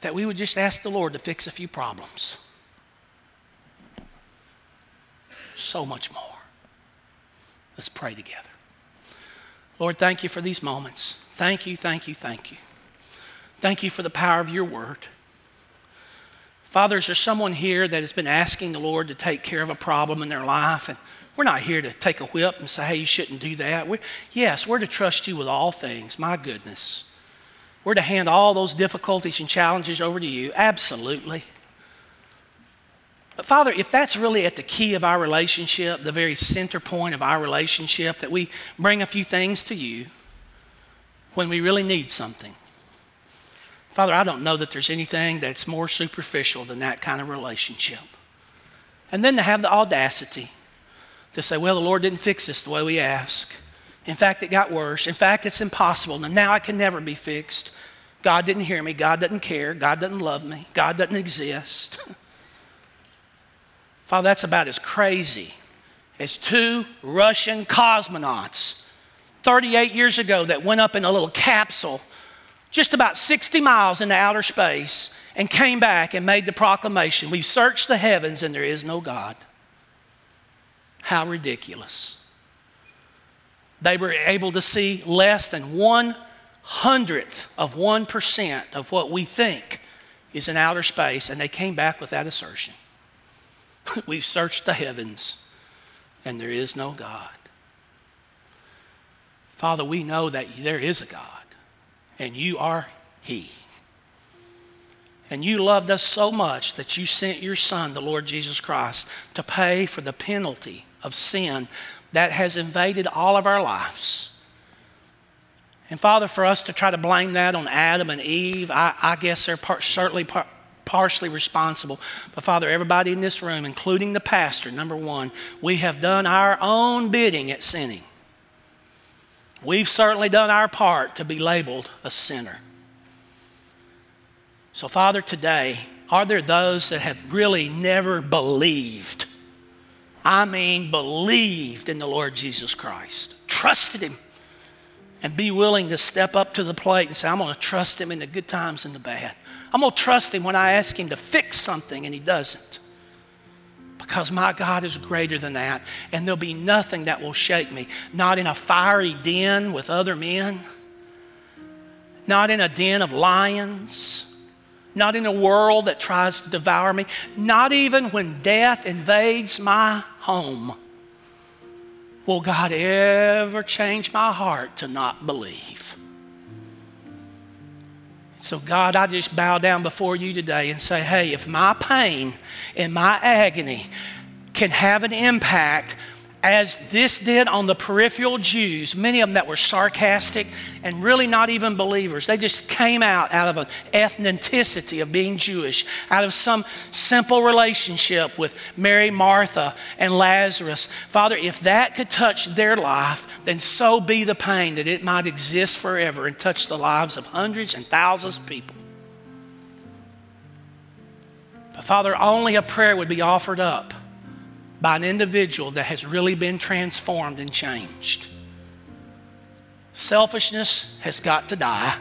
That we would just ask the Lord to fix a few problems. So much more. Let's pray together. Lord, thank you for these moments. Thank you, thank you, thank you. Thank you for the power of your word. Father, is there someone here that has been asking the Lord to take care of a problem in their life? And we're not here to take a whip and say, hey, you shouldn't do that. We're, yes, we're to trust you with all things. My goodness. We're to hand all those difficulties and challenges over to you. Absolutely. But Father, if that's really at the key of our relationship, the very center point of our relationship, that we bring a few things to you when we really need something. Father, I don't know that there's anything that's more superficial than that kind of relationship. And then to have the audacity to say, well, the Lord didn't fix this the way we ask. In fact, it got worse. In fact, it's impossible. And now it can never be fixed. God didn't hear me. God doesn't care. God doesn't love me. God doesn't exist. Father, that's about as crazy as two Russian cosmonauts 38 years ago that went up in a little capsule just about 60 miles into outer space and came back and made the proclamation We've searched the heavens and there is no God. How ridiculous. They were able to see less than one hundredth of 1% of what we think is in outer space, and they came back with that assertion. We've searched the heavens, and there is no God. Father, we know that there is a God, and you are He. And you loved us so much that you sent your Son, the Lord Jesus Christ, to pay for the penalty of sin that has invaded all of our lives. And Father, for us to try to blame that on Adam and Eve, I, I guess they're part, certainly part, partially responsible. But Father, everybody in this room, including the pastor, number one, we have done our own bidding at sinning. We've certainly done our part to be labeled a sinner. So, Father, today, are there those that have really never believed? I mean, believed in the Lord Jesus Christ, trusted Him, and be willing to step up to the plate and say, I'm going to trust Him in the good times and the bad. I'm going to trust Him when I ask Him to fix something and He doesn't. Because my God is greater than that, and there'll be nothing that will shake me. Not in a fiery den with other men, not in a den of lions, not in a world that tries to devour me, not even when death invades my home. Will God ever change my heart to not believe? So, God, I just bow down before you today and say, hey, if my pain and my agony can have an impact as this did on the peripheral Jews, many of them that were sarcastic and really not even believers. They just came out out of an ethnicity of being Jewish, out of some simple relationship with Mary, Martha, and Lazarus. Father, if that could touch their life, then so be the pain that it might exist forever and touch the lives of hundreds and thousands of people. But Father, only a prayer would be offered up by an individual that has really been transformed and changed. Selfishness has got to die.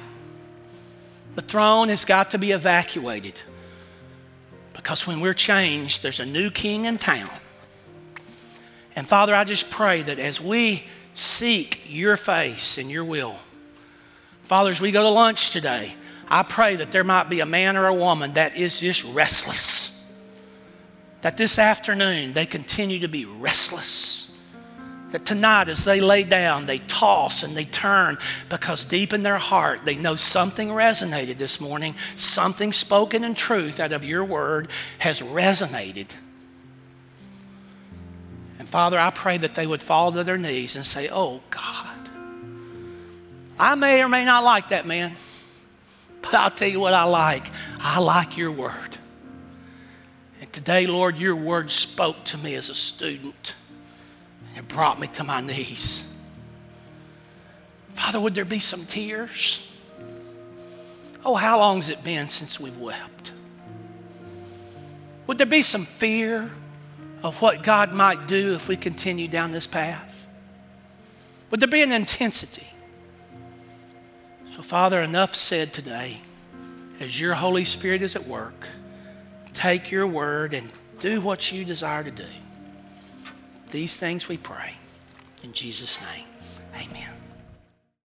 The throne has got to be evacuated. Because when we're changed, there's a new king in town. And Father, I just pray that as we seek your face and your will, Father, as we go to lunch today, I pray that there might be a man or a woman that is just restless that this afternoon they continue to be restless. That tonight, as they lay down, they toss and they turn because deep in their heart they know something resonated this morning. Something spoken in truth out of your word has resonated. And Father, I pray that they would fall to their knees and say, Oh God, I may or may not like that man, but I'll tell you what I like. I like your word. Today, Lord, your word spoke to me as a student. And it brought me to my knees. Father, would there be some tears? Oh, how long's it been since we've wept? Would there be some fear of what God might do if we continue down this path? Would there be an intensity? So, Father, enough said today. As your Holy Spirit is at work, take your word and do what you desire to do. These things we pray. In Jesus' name, amen.